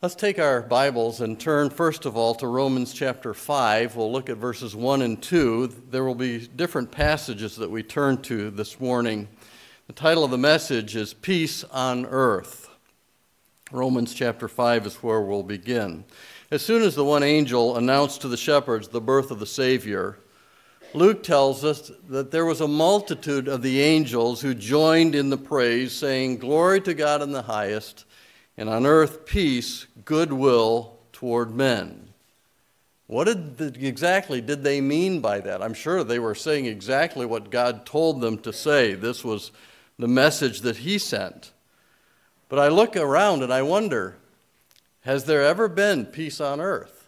Let's take our Bibles and turn first of all to Romans chapter 5. We'll look at verses 1 and 2. There will be different passages that we turn to this morning. The title of the message is Peace on Earth. Romans chapter 5 is where we'll begin. As soon as the one angel announced to the shepherds the birth of the Savior, Luke tells us that there was a multitude of the angels who joined in the praise, saying, Glory to God in the highest and on earth peace, goodwill toward men. What did the, exactly did they mean by that? I'm sure they were saying exactly what God told them to say. This was the message that He sent. But I look around and I wonder has there ever been peace on earth?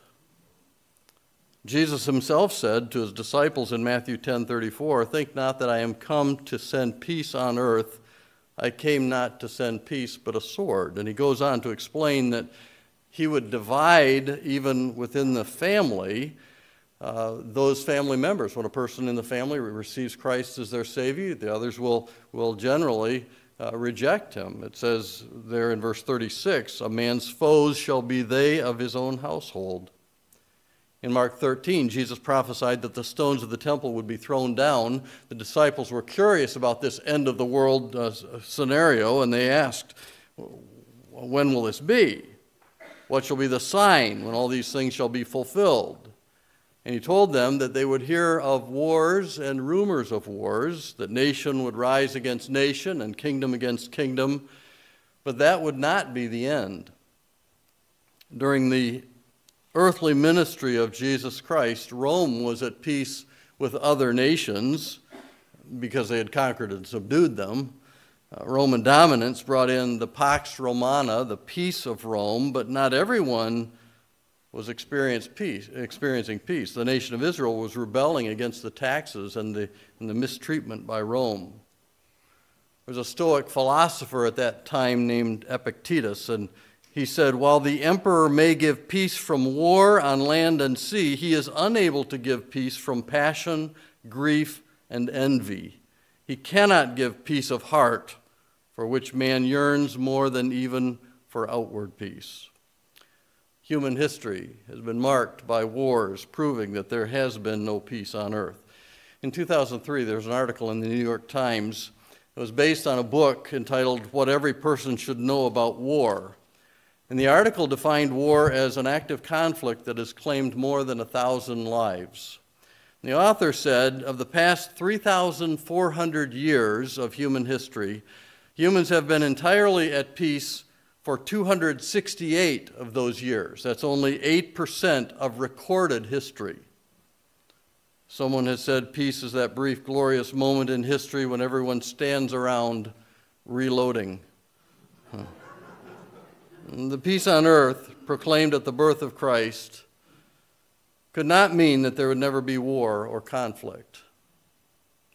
Jesus himself said to his disciples in Matthew 10:34, "Think not that I am come to send peace on earth. I came not to send peace, but a sword. And he goes on to explain that he would divide, even within the family, uh, those family members. When a person in the family receives Christ as their Savior, the others will, will generally uh, reject him. It says there in verse 36 A man's foes shall be they of his own household. In Mark 13, Jesus prophesied that the stones of the temple would be thrown down. The disciples were curious about this end of the world uh, scenario, and they asked, When will this be? What shall be the sign when all these things shall be fulfilled? And he told them that they would hear of wars and rumors of wars, that nation would rise against nation and kingdom against kingdom, but that would not be the end. During the earthly ministry of Jesus Christ, Rome was at peace with other nations because they had conquered and subdued them. Uh, Roman dominance brought in the Pax Romana, the peace of Rome, but not everyone was peace, experiencing peace. The nation of Israel was rebelling against the taxes and the, and the mistreatment by Rome. There was a Stoic philosopher at that time named Epictetus, and he said, While the emperor may give peace from war on land and sea, he is unable to give peace from passion, grief, and envy. He cannot give peace of heart, for which man yearns more than even for outward peace. Human history has been marked by wars, proving that there has been no peace on earth. In 2003, there was an article in the New York Times. It was based on a book entitled What Every Person Should Know About War. And the article defined war as an active conflict that has claimed more than a thousand lives. The author said of the past 3,400 years of human history, humans have been entirely at peace for 268 of those years. That's only 8% of recorded history. Someone has said peace is that brief, glorious moment in history when everyone stands around reloading. The peace on earth proclaimed at the birth of Christ could not mean that there would never be war or conflict.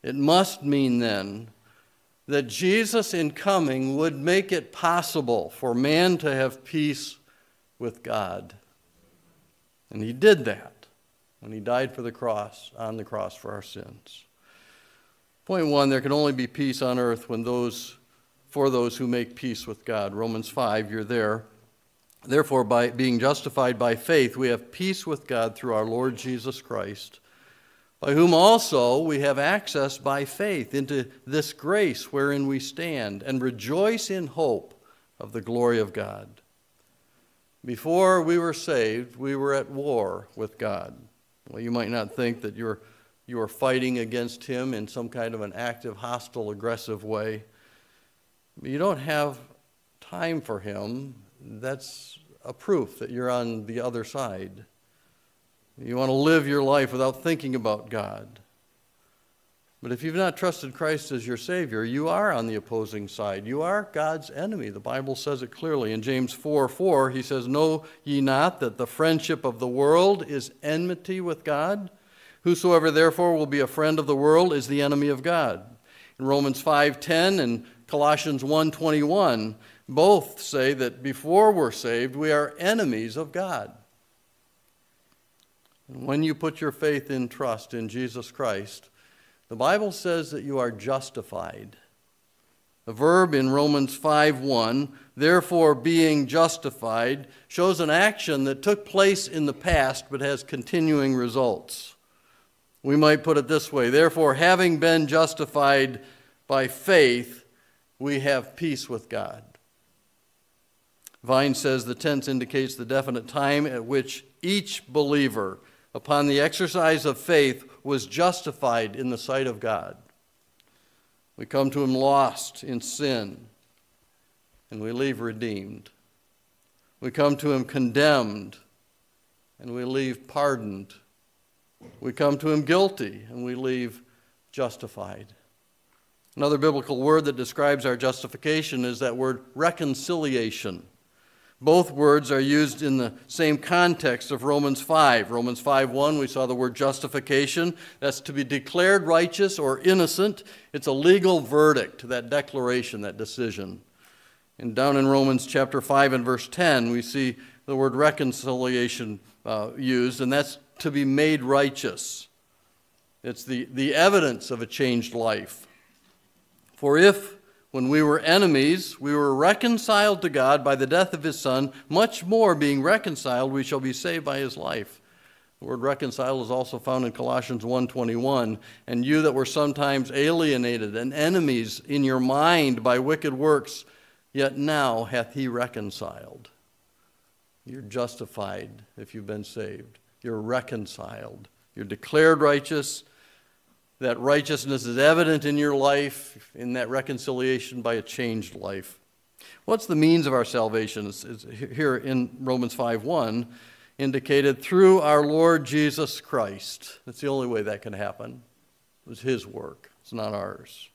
It must mean then that Jesus, in coming, would make it possible for man to have peace with God. And he did that when he died for the cross, on the cross for our sins. Point one there can only be peace on earth when those for those who make peace with God. Romans 5, you're there. Therefore, by being justified by faith, we have peace with God through our Lord Jesus Christ, by whom also we have access by faith into this grace wherein we stand and rejoice in hope of the glory of God. Before we were saved, we were at war with God. Well, you might not think that you're, you are fighting against Him in some kind of an active, hostile, aggressive way you don't have time for him, that's a proof that you're on the other side. You want to live your life without thinking about God. But if you've not trusted Christ as your Savior, you are on the opposing side. You are God's enemy. The Bible says it clearly. In James 4 4, he says, Know ye not that the friendship of the world is enmity with God? Whosoever therefore will be a friend of the world is the enemy of God. In Romans 5:10 and Colossians 1:21 both say that before we're saved, we are enemies of God. And when you put your faith in trust in Jesus Christ, the Bible says that you are justified. The verb in Romans 5:1, therefore being justified, shows an action that took place in the past but has continuing results. We might put it this way therefore, having been justified by faith, we have peace with God. Vine says the tense indicates the definite time at which each believer, upon the exercise of faith, was justified in the sight of God. We come to Him lost in sin, and we leave redeemed. We come to Him condemned, and we leave pardoned. We come to Him guilty, and we leave justified. Another biblical word that describes our justification is that word reconciliation. Both words are used in the same context of Romans 5. Romans 5:1 we saw the word justification, that's to be declared righteous or innocent. It's a legal verdict, that declaration, that decision. And down in Romans chapter 5 and verse 10, we see the word reconciliation uh, used, and that's to be made righteous. It's the, the evidence of a changed life. For if when we were enemies, we were reconciled to God by the death of his Son. Much more, being reconciled, we shall be saved by his life. The word reconciled is also found in Colossians 1:21. And you that were sometimes alienated and enemies in your mind by wicked works, yet now hath he reconciled. You're justified if you've been saved. You're reconciled. You're declared righteous that righteousness is evident in your life, in that reconciliation by a changed life. What's the means of our salvation? It's, here in Romans 5:1 indicated through our Lord Jesus Christ. That's the only way that can happen. It was his work. It's not ours.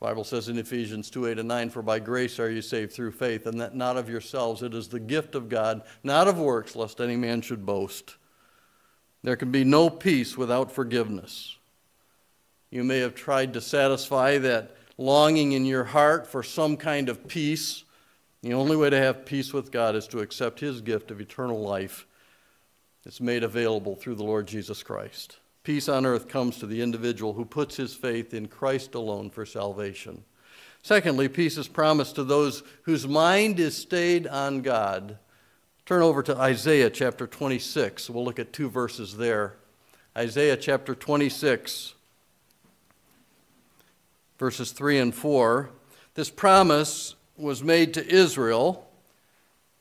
The Bible says in Ephesians 2 8 and 9, For by grace are you saved through faith, and that not of yourselves. It is the gift of God, not of works, lest any man should boast. There can be no peace without forgiveness. You may have tried to satisfy that longing in your heart for some kind of peace. The only way to have peace with God is to accept His gift of eternal life. It's made available through the Lord Jesus Christ. Peace on earth comes to the individual who puts his faith in Christ alone for salvation. Secondly, peace is promised to those whose mind is stayed on God. Turn over to Isaiah chapter 26. We'll look at two verses there. Isaiah chapter 26 verses 3 and 4. This promise was made to Israel,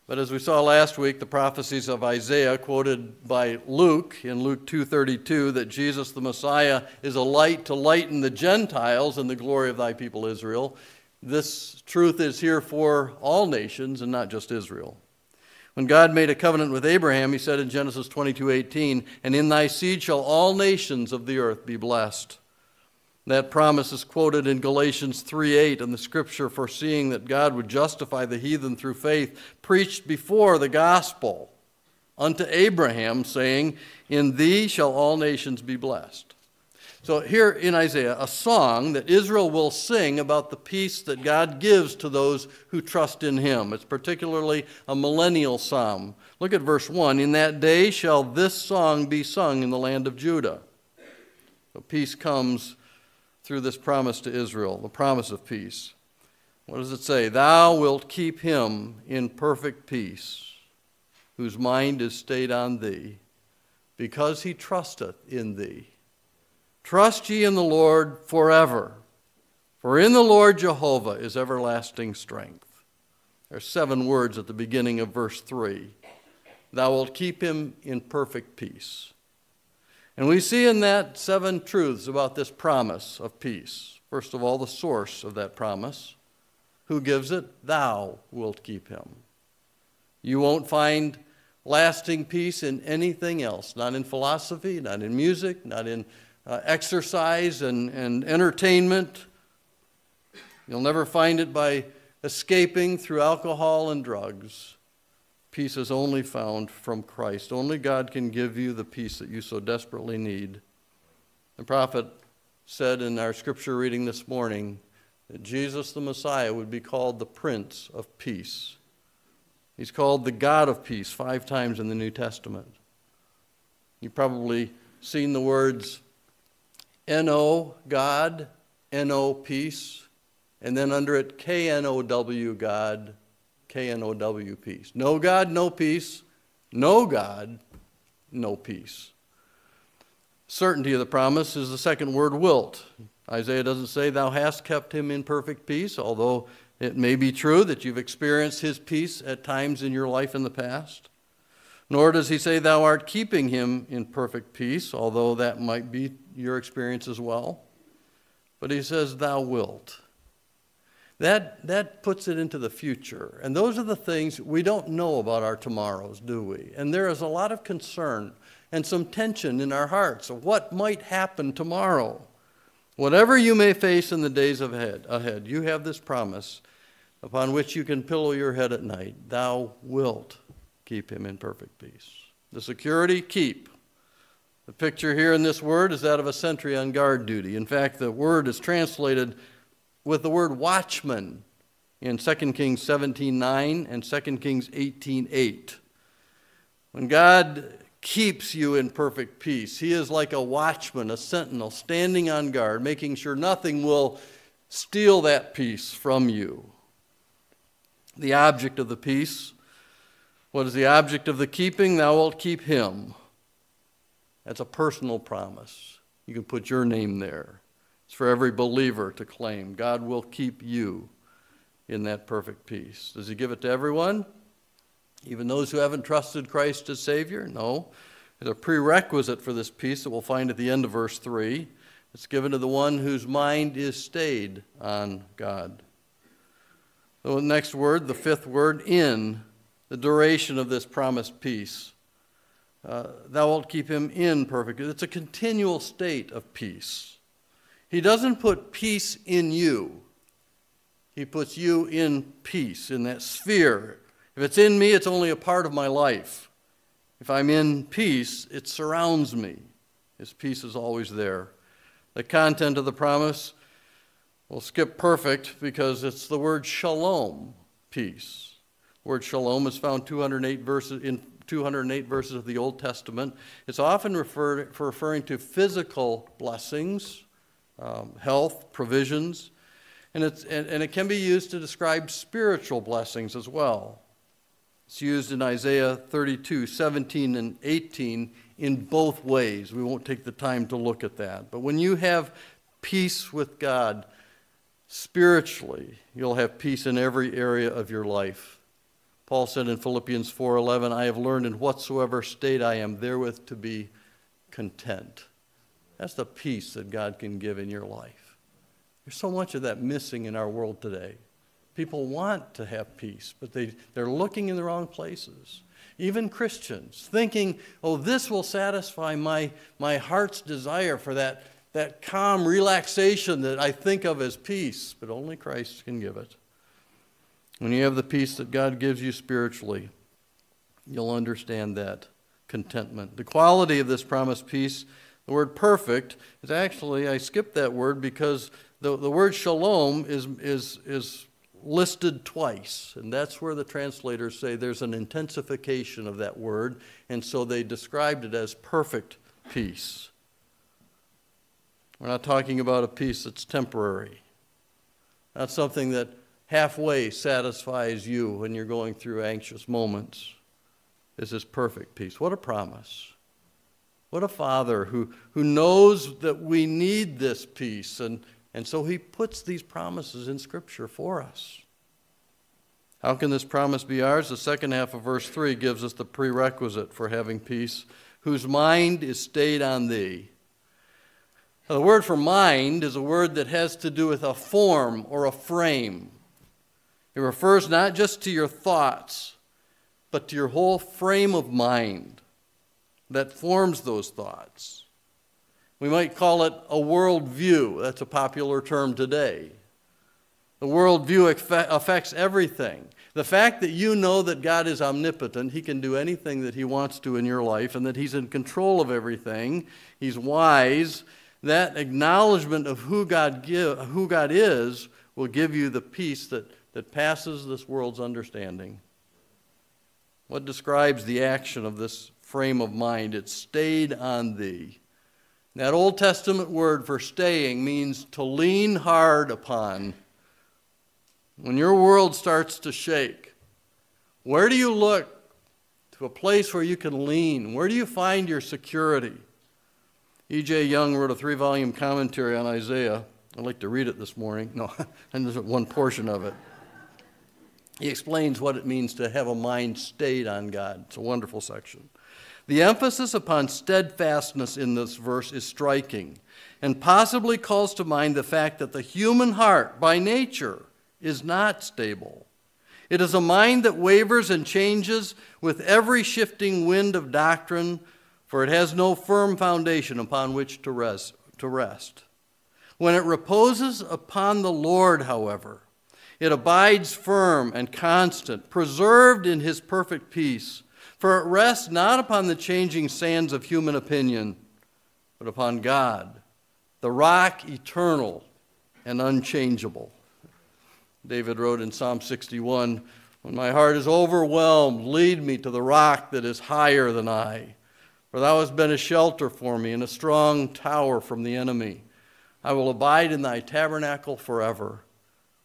but as we saw last week, the prophecies of Isaiah quoted by Luke in Luke 2:32 that Jesus the Messiah is a light to lighten the Gentiles and the glory of thy people Israel. This truth is here for all nations and not just Israel. When God made a covenant with Abraham, he said in Genesis 22:18, "And in thy seed shall all nations of the earth be blessed." That promise is quoted in Galatians 3:8 and the scripture foreseeing that God would justify the heathen through faith preached before the gospel unto Abraham saying, "In thee shall all nations be blessed." So here in Isaiah, a song that Israel will sing about the peace that God gives to those who trust in him. It's particularly a millennial psalm. Look at verse 1. In that day shall this song be sung in the land of Judah. So peace comes through this promise to Israel, the promise of peace. What does it say? Thou wilt keep him in perfect peace, whose mind is stayed on thee, because he trusteth in thee. Trust ye in the Lord forever, for in the Lord Jehovah is everlasting strength. There are seven words at the beginning of verse 3. Thou wilt keep him in perfect peace. And we see in that seven truths about this promise of peace. First of all, the source of that promise. Who gives it? Thou wilt keep him. You won't find lasting peace in anything else, not in philosophy, not in music, not in uh, exercise and, and entertainment. You'll never find it by escaping through alcohol and drugs. Peace is only found from Christ. Only God can give you the peace that you so desperately need. The prophet said in our scripture reading this morning that Jesus the Messiah would be called the Prince of Peace. He's called the God of Peace five times in the New Testament. You've probably seen the words N-O, God, N-O, peace, and then under it, K N O W God, K N O W peace. No God, no peace. No God, no peace. Certainty of the promise is the second word, wilt. Isaiah doesn't say, Thou hast kept him in perfect peace, although it may be true that you've experienced his peace at times in your life in the past. Nor does he say, Thou art keeping him in perfect peace, although that might be your experience as well. But he says, Thou wilt. That, that puts it into the future. And those are the things we don't know about our tomorrows, do we? And there is a lot of concern and some tension in our hearts of what might happen tomorrow. Whatever you may face in the days ahead, ahead, you have this promise upon which you can pillow your head at night. Thou wilt keep him in perfect peace. The security, keep. The picture here in this word is that of a sentry on guard duty. In fact, the word is translated with the word watchman in 2 Kings 17:9 and 2 Kings 18:8. When God keeps you in perfect peace. He is like a watchman, a sentinel, standing on guard, making sure nothing will steal that peace from you. The object of the peace, what is the object of the keeping? Thou wilt keep him. That's a personal promise. You can put your name there. It's for every believer to claim. God will keep you in that perfect peace. Does he give it to everyone? Even those who haven't trusted Christ as Savior? No. There's a prerequisite for this peace that we'll find at the end of verse 3. It's given to the one whose mind is stayed on God. The next word, the fifth word, in, the duration of this promised peace. Uh, thou wilt keep him in perfect. It's a continual state of peace. He doesn't put peace in you, he puts you in peace, in that sphere if it's in me, it's only a part of my life. If I'm in peace, it surrounds me. His peace is always there. The content of the promise, we'll skip perfect because it's the word shalom, peace. The word shalom is found 208 verses in 208 verses of the Old Testament. It's often referred for referring to physical blessings, um, health, provisions, and, it's, and, and it can be used to describe spiritual blessings as well. It's used in Isaiah 32, 17, and 18 in both ways. We won't take the time to look at that. But when you have peace with God spiritually, you'll have peace in every area of your life. Paul said in Philippians 4:11, "I have learned in whatsoever state I am therewith to be content." That's the peace that God can give in your life. There's so much of that missing in our world today. People want to have peace, but they, they're looking in the wrong places. Even Christians, thinking, oh, this will satisfy my, my heart's desire for that, that calm relaxation that I think of as peace, but only Christ can give it. When you have the peace that God gives you spiritually, you'll understand that contentment. The quality of this promised peace, the word perfect, is actually, I skipped that word because the, the word shalom is, is, is listed twice, and that's where the translators say there's an intensification of that word, and so they described it as perfect peace. We're not talking about a peace that's temporary, not something that halfway satisfies you when you're going through anxious moments. This is perfect peace. What a promise. What a father who, who knows that we need this peace and, and so he puts these promises in Scripture for us. How can this promise be ours? The second half of verse 3 gives us the prerequisite for having peace whose mind is stayed on thee. Now, the word for mind is a word that has to do with a form or a frame. It refers not just to your thoughts, but to your whole frame of mind that forms those thoughts. We might call it a worldview. That's a popular term today. The worldview affects everything. The fact that you know that God is omnipotent, He can do anything that He wants to in your life, and that He's in control of everything, He's wise, that acknowledgement of who God, give, who God is will give you the peace that, that passes this world's understanding. What describes the action of this frame of mind? It stayed on thee. That Old Testament word for staying means to lean hard upon when your world starts to shake, where do you look to a place where you can lean? Where do you find your security? E.J. Young wrote a three volume commentary on Isaiah. I'd like to read it this morning. No, and there's one portion of it. He explains what it means to have a mind stayed on God. It's a wonderful section. The emphasis upon steadfastness in this verse is striking and possibly calls to mind the fact that the human heart, by nature, is not stable. It is a mind that wavers and changes with every shifting wind of doctrine, for it has no firm foundation upon which to rest. To rest. When it reposes upon the Lord, however, it abides firm and constant, preserved in his perfect peace, for it rests not upon the changing sands of human opinion, but upon God, the rock eternal and unchangeable. David wrote in Psalm 61 When my heart is overwhelmed, lead me to the rock that is higher than I. For thou hast been a shelter for me and a strong tower from the enemy. I will abide in thy tabernacle forever.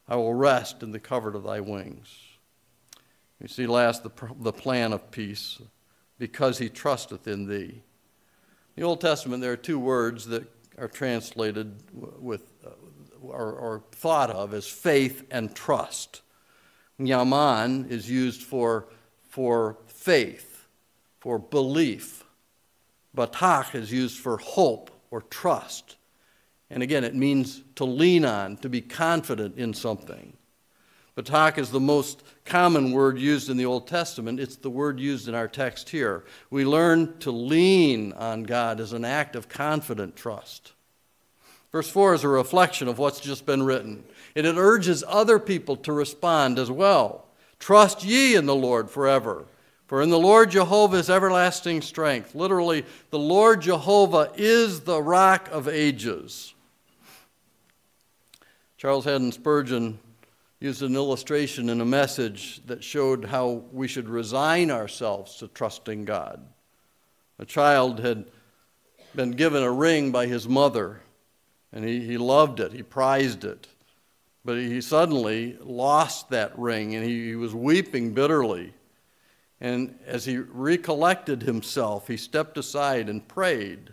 I will rest in the covert of thy wings. You see, last, the, the plan of peace, because he trusteth in thee. In the Old Testament, there are two words that are translated with uh, or, or thought of as faith and trust. Yaman is used for, for faith, for belief. Batach is used for hope or trust. And again, it means to lean on, to be confident in something. Batach is the most common word used in the Old Testament. It's the word used in our text here. We learn to lean on God as an act of confident trust. Verse 4 is a reflection of what's just been written, and it urges other people to respond as well. Trust ye in the Lord forever. For in the Lord Jehovah is everlasting strength. Literally, the Lord Jehovah is the rock of ages. Charles Haddon Spurgeon used an illustration in a message that showed how we should resign ourselves to trusting God. A child had been given a ring by his mother and he, he loved it, he prized it. But he suddenly lost that ring and he, he was weeping bitterly. And as he recollected himself, he stepped aside and prayed.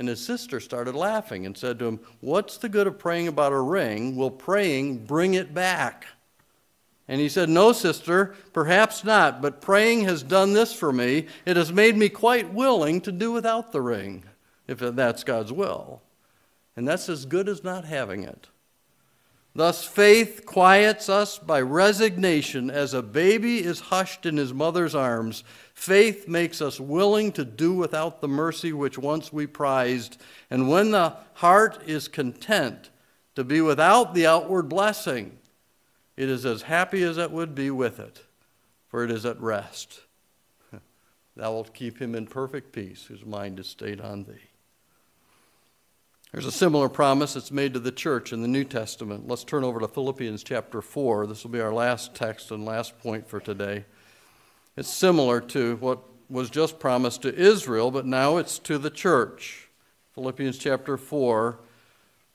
And his sister started laughing and said to him, What's the good of praying about a ring? Will praying bring it back? And he said, No, sister, perhaps not, but praying has done this for me. It has made me quite willing to do without the ring, if that's God's will and that's as good as not having it. Thus, faith quiets us by resignation as a baby is hushed in his mother's arms. Faith makes us willing to do without the mercy which once we prized. And when the heart is content to be without the outward blessing, it is as happy as it would be with it, for it is at rest. Thou wilt keep him in perfect peace, whose mind is stayed on thee. There's a similar promise that's made to the church in the New Testament. Let's turn over to Philippians chapter 4. This will be our last text and last point for today. It's similar to what was just promised to Israel, but now it's to the church. Philippians chapter 4,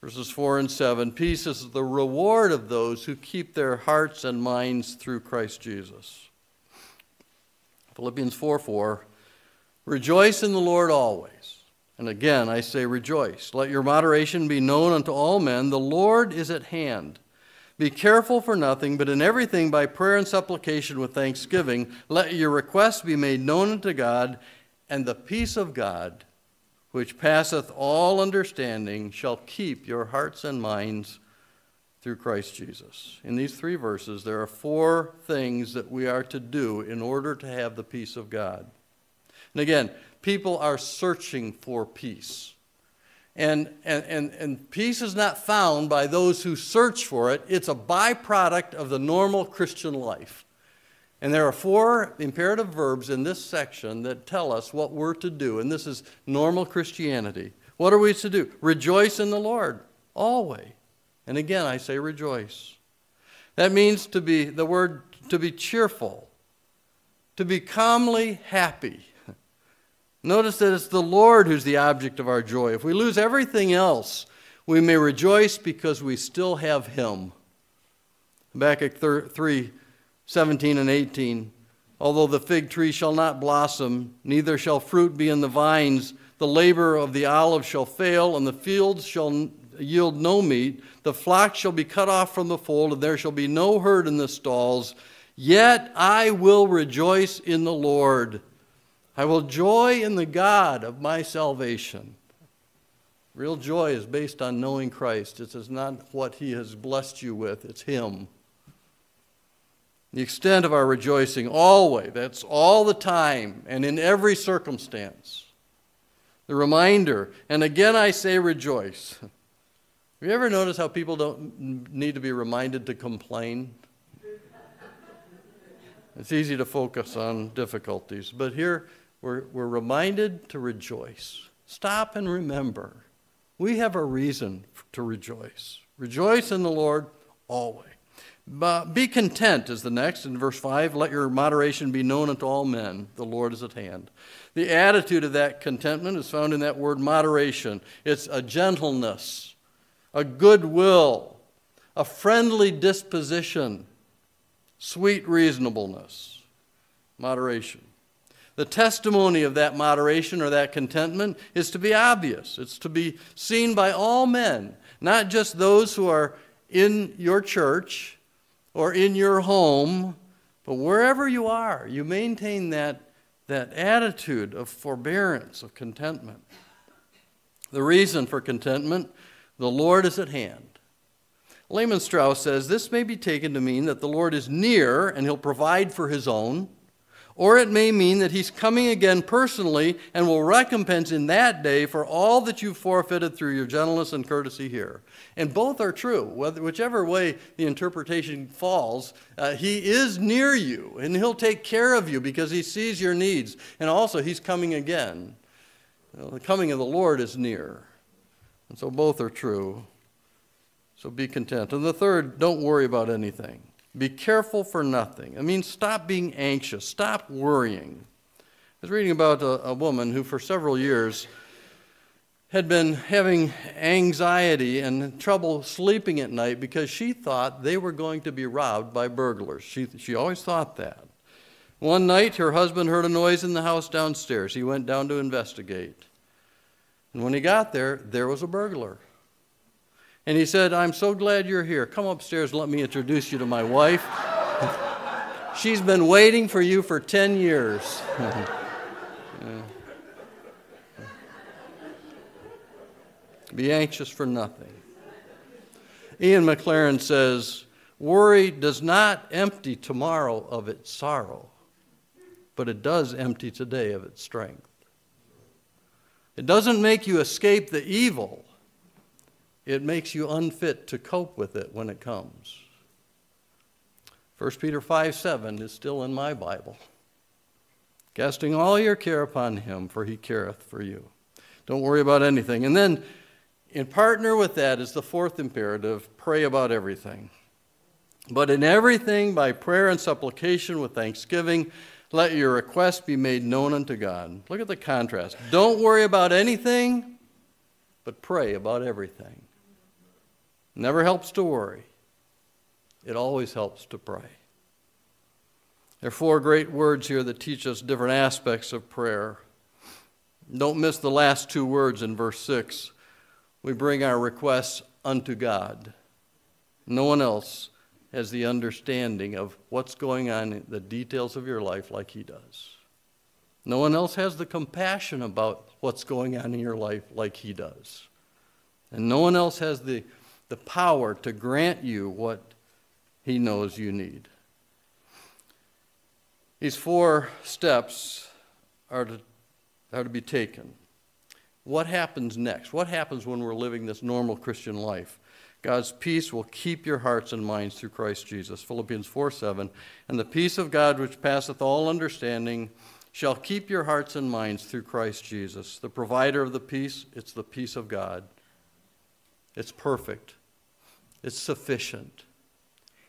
verses 4 and 7. Peace is the reward of those who keep their hearts and minds through Christ Jesus. Philippians 4 4. Rejoice in the Lord always. And again, I say rejoice. Let your moderation be known unto all men. The Lord is at hand. Be careful for nothing, but in everything by prayer and supplication with thanksgiving, let your requests be made known unto God, and the peace of God, which passeth all understanding, shall keep your hearts and minds through Christ Jesus. In these three verses, there are four things that we are to do in order to have the peace of God. And again, people are searching for peace. And, and, and, and peace is not found by those who search for it, it's a byproduct of the normal Christian life. And there are four imperative verbs in this section that tell us what we're to do, and this is normal Christianity. What are we to do? Rejoice in the Lord, always. And again, I say rejoice. That means to be, the word to be cheerful, to be calmly happy. Notice that it's the Lord who's the object of our joy. If we lose everything else, we may rejoice because we still have Him. Habakkuk 3 17 and 18. Although the fig tree shall not blossom, neither shall fruit be in the vines, the labor of the olive shall fail, and the fields shall yield no meat. The flock shall be cut off from the fold, and there shall be no herd in the stalls. Yet I will rejoice in the Lord. I will joy in the God of my salvation. Real joy is based on knowing Christ. It is not what he has blessed you with, it's him. The extent of our rejoicing, always, that's all the time and in every circumstance. The reminder, and again I say rejoice. Have you ever noticed how people don't need to be reminded to complain? It's easy to focus on difficulties, but here we're, we're reminded to rejoice. Stop and remember. We have a reason to rejoice. Rejoice in the Lord always. But be content is the next in verse 5. Let your moderation be known unto all men. The Lord is at hand. The attitude of that contentment is found in that word moderation. It's a gentleness, a goodwill, a friendly disposition, sweet reasonableness. Moderation. The testimony of that moderation or that contentment is to be obvious. It's to be seen by all men, not just those who are in your church or in your home, but wherever you are, you maintain that, that attitude of forbearance, of contentment. The reason for contentment, the Lord is at hand. Lehman Strauss says this may be taken to mean that the Lord is near and he'll provide for his own or it may mean that he's coming again personally and will recompense in that day for all that you've forfeited through your gentleness and courtesy here. And both are true. Whichever way the interpretation falls, uh, he is near you and he'll take care of you because he sees your needs. And also, he's coming again. The coming of the Lord is near. And so both are true. So be content. And the third, don't worry about anything. Be careful for nothing. I mean, stop being anxious, stop worrying. I was reading about a, a woman who, for several years, had been having anxiety and trouble sleeping at night because she thought they were going to be robbed by burglars. She, she always thought that. One night, her husband heard a noise in the house downstairs. He went down to investigate. And when he got there, there was a burglar. And he said, I'm so glad you're here. Come upstairs, let me introduce you to my wife. She's been waiting for you for 10 years. Be anxious for nothing. Ian Maclaren says, Worry does not empty tomorrow of its sorrow, but it does empty today of its strength. It doesn't make you escape the evil, it makes you unfit to cope with it when it comes. 1 Peter 5 7 is still in my Bible. Casting all your care upon him, for he careth for you. Don't worry about anything. And then, in partner with that, is the fourth imperative pray about everything. But in everything, by prayer and supplication with thanksgiving, let your requests be made known unto God. Look at the contrast. Don't worry about anything, but pray about everything. Never helps to worry. It always helps to pray. There are four great words here that teach us different aspects of prayer. Don't miss the last two words in verse 6. We bring our requests unto God. No one else has the understanding of what's going on in the details of your life like He does. No one else has the compassion about what's going on in your life like He does. And no one else has the the power to grant you what He knows you need. These four steps are to, are to be taken. What happens next? What happens when we're living this normal Christian life? God's peace will keep your hearts and minds through Christ Jesus. Philippians 4 7. And the peace of God, which passeth all understanding, shall keep your hearts and minds through Christ Jesus. The provider of the peace, it's the peace of God. It's perfect. It's sufficient.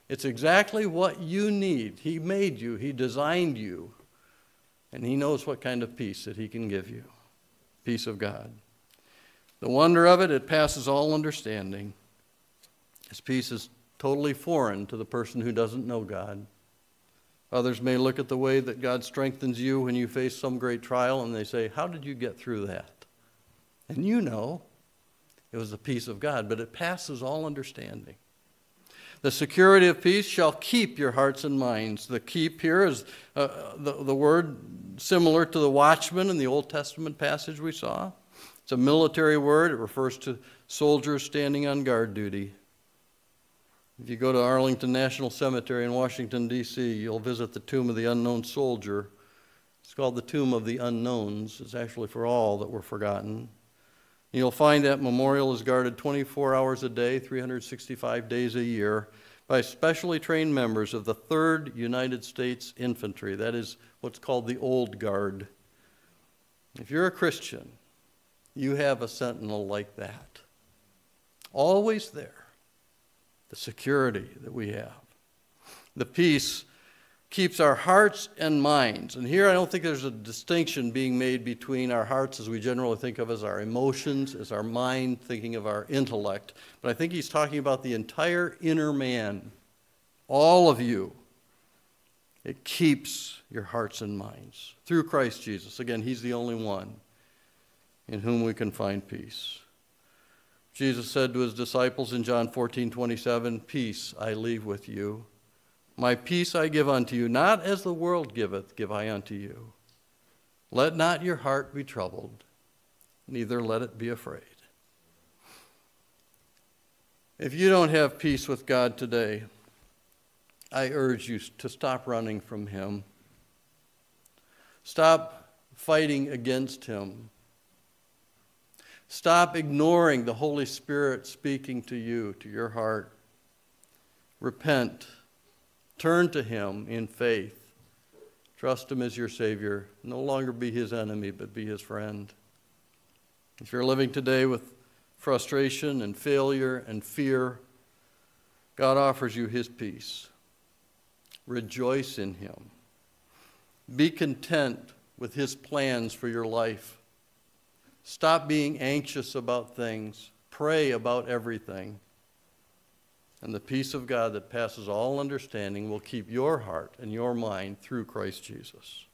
It's exactly what you need. He made you, He designed you, and He knows what kind of peace that He can give you peace of God. The wonder of it, it passes all understanding. His peace is totally foreign to the person who doesn't know God. Others may look at the way that God strengthens you when you face some great trial and they say, How did you get through that? And you know it was the peace of God, but it passes all understanding. The security of peace shall keep your hearts and minds. The keep here is uh, the, the word similar to the watchman in the Old Testament passage we saw. It's a military word, it refers to soldiers standing on guard duty. If you go to Arlington National Cemetery in Washington, D.C., you'll visit the tomb of the unknown soldier. It's called the Tomb of the Unknowns. It's actually for all that were forgotten. You'll find that memorial is guarded 24 hours a day, 365 days a year, by specially trained members of the 3rd United States Infantry. That is what's called the Old Guard. If you're a Christian, you have a sentinel like that. Always there the security that we have. The peace keeps our hearts and minds. And here I don't think there's a distinction being made between our hearts as we generally think of as our emotions, as our mind, thinking of our intellect. But I think he's talking about the entire inner man, all of you. It keeps your hearts and minds through Christ Jesus. Again, he's the only one in whom we can find peace. Jesus said to his disciples in John 14, 27, Peace I leave with you. My peace I give unto you, not as the world giveth, give I unto you. Let not your heart be troubled, neither let it be afraid. If you don't have peace with God today, I urge you to stop running from Him. Stop fighting against Him. Stop ignoring the Holy Spirit speaking to you, to your heart. Repent. Turn to Him in faith. Trust Him as your Savior. No longer be His enemy, but be His friend. If you're living today with frustration and failure and fear, God offers you His peace. Rejoice in Him. Be content with His plans for your life. Stop being anxious about things. Pray about everything. And the peace of God that passes all understanding will keep your heart and your mind through Christ Jesus.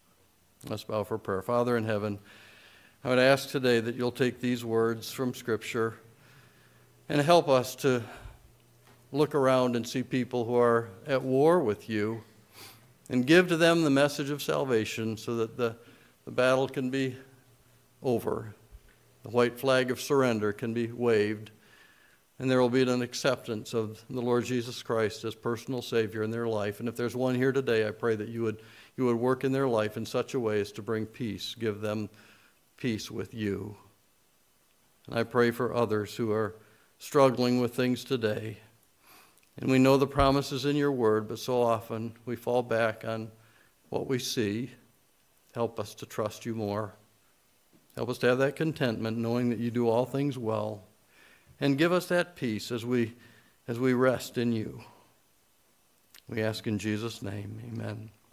Let's bow for prayer. Father in heaven, I would ask today that you'll take these words from Scripture and help us to look around and see people who are at war with you and give to them the message of salvation so that the, the battle can be over the white flag of surrender can be waved, and there will be an acceptance of the Lord Jesus Christ as personal Savior in their life. And if there's one here today, I pray that you would, you would work in their life in such a way as to bring peace, give them peace with you. And I pray for others who are struggling with things today. And we know the promises in your word, but so often we fall back on what we see. Help us to trust you more. Help us to have that contentment, knowing that you do all things well. And give us that peace as we, as we rest in you. We ask in Jesus' name, amen.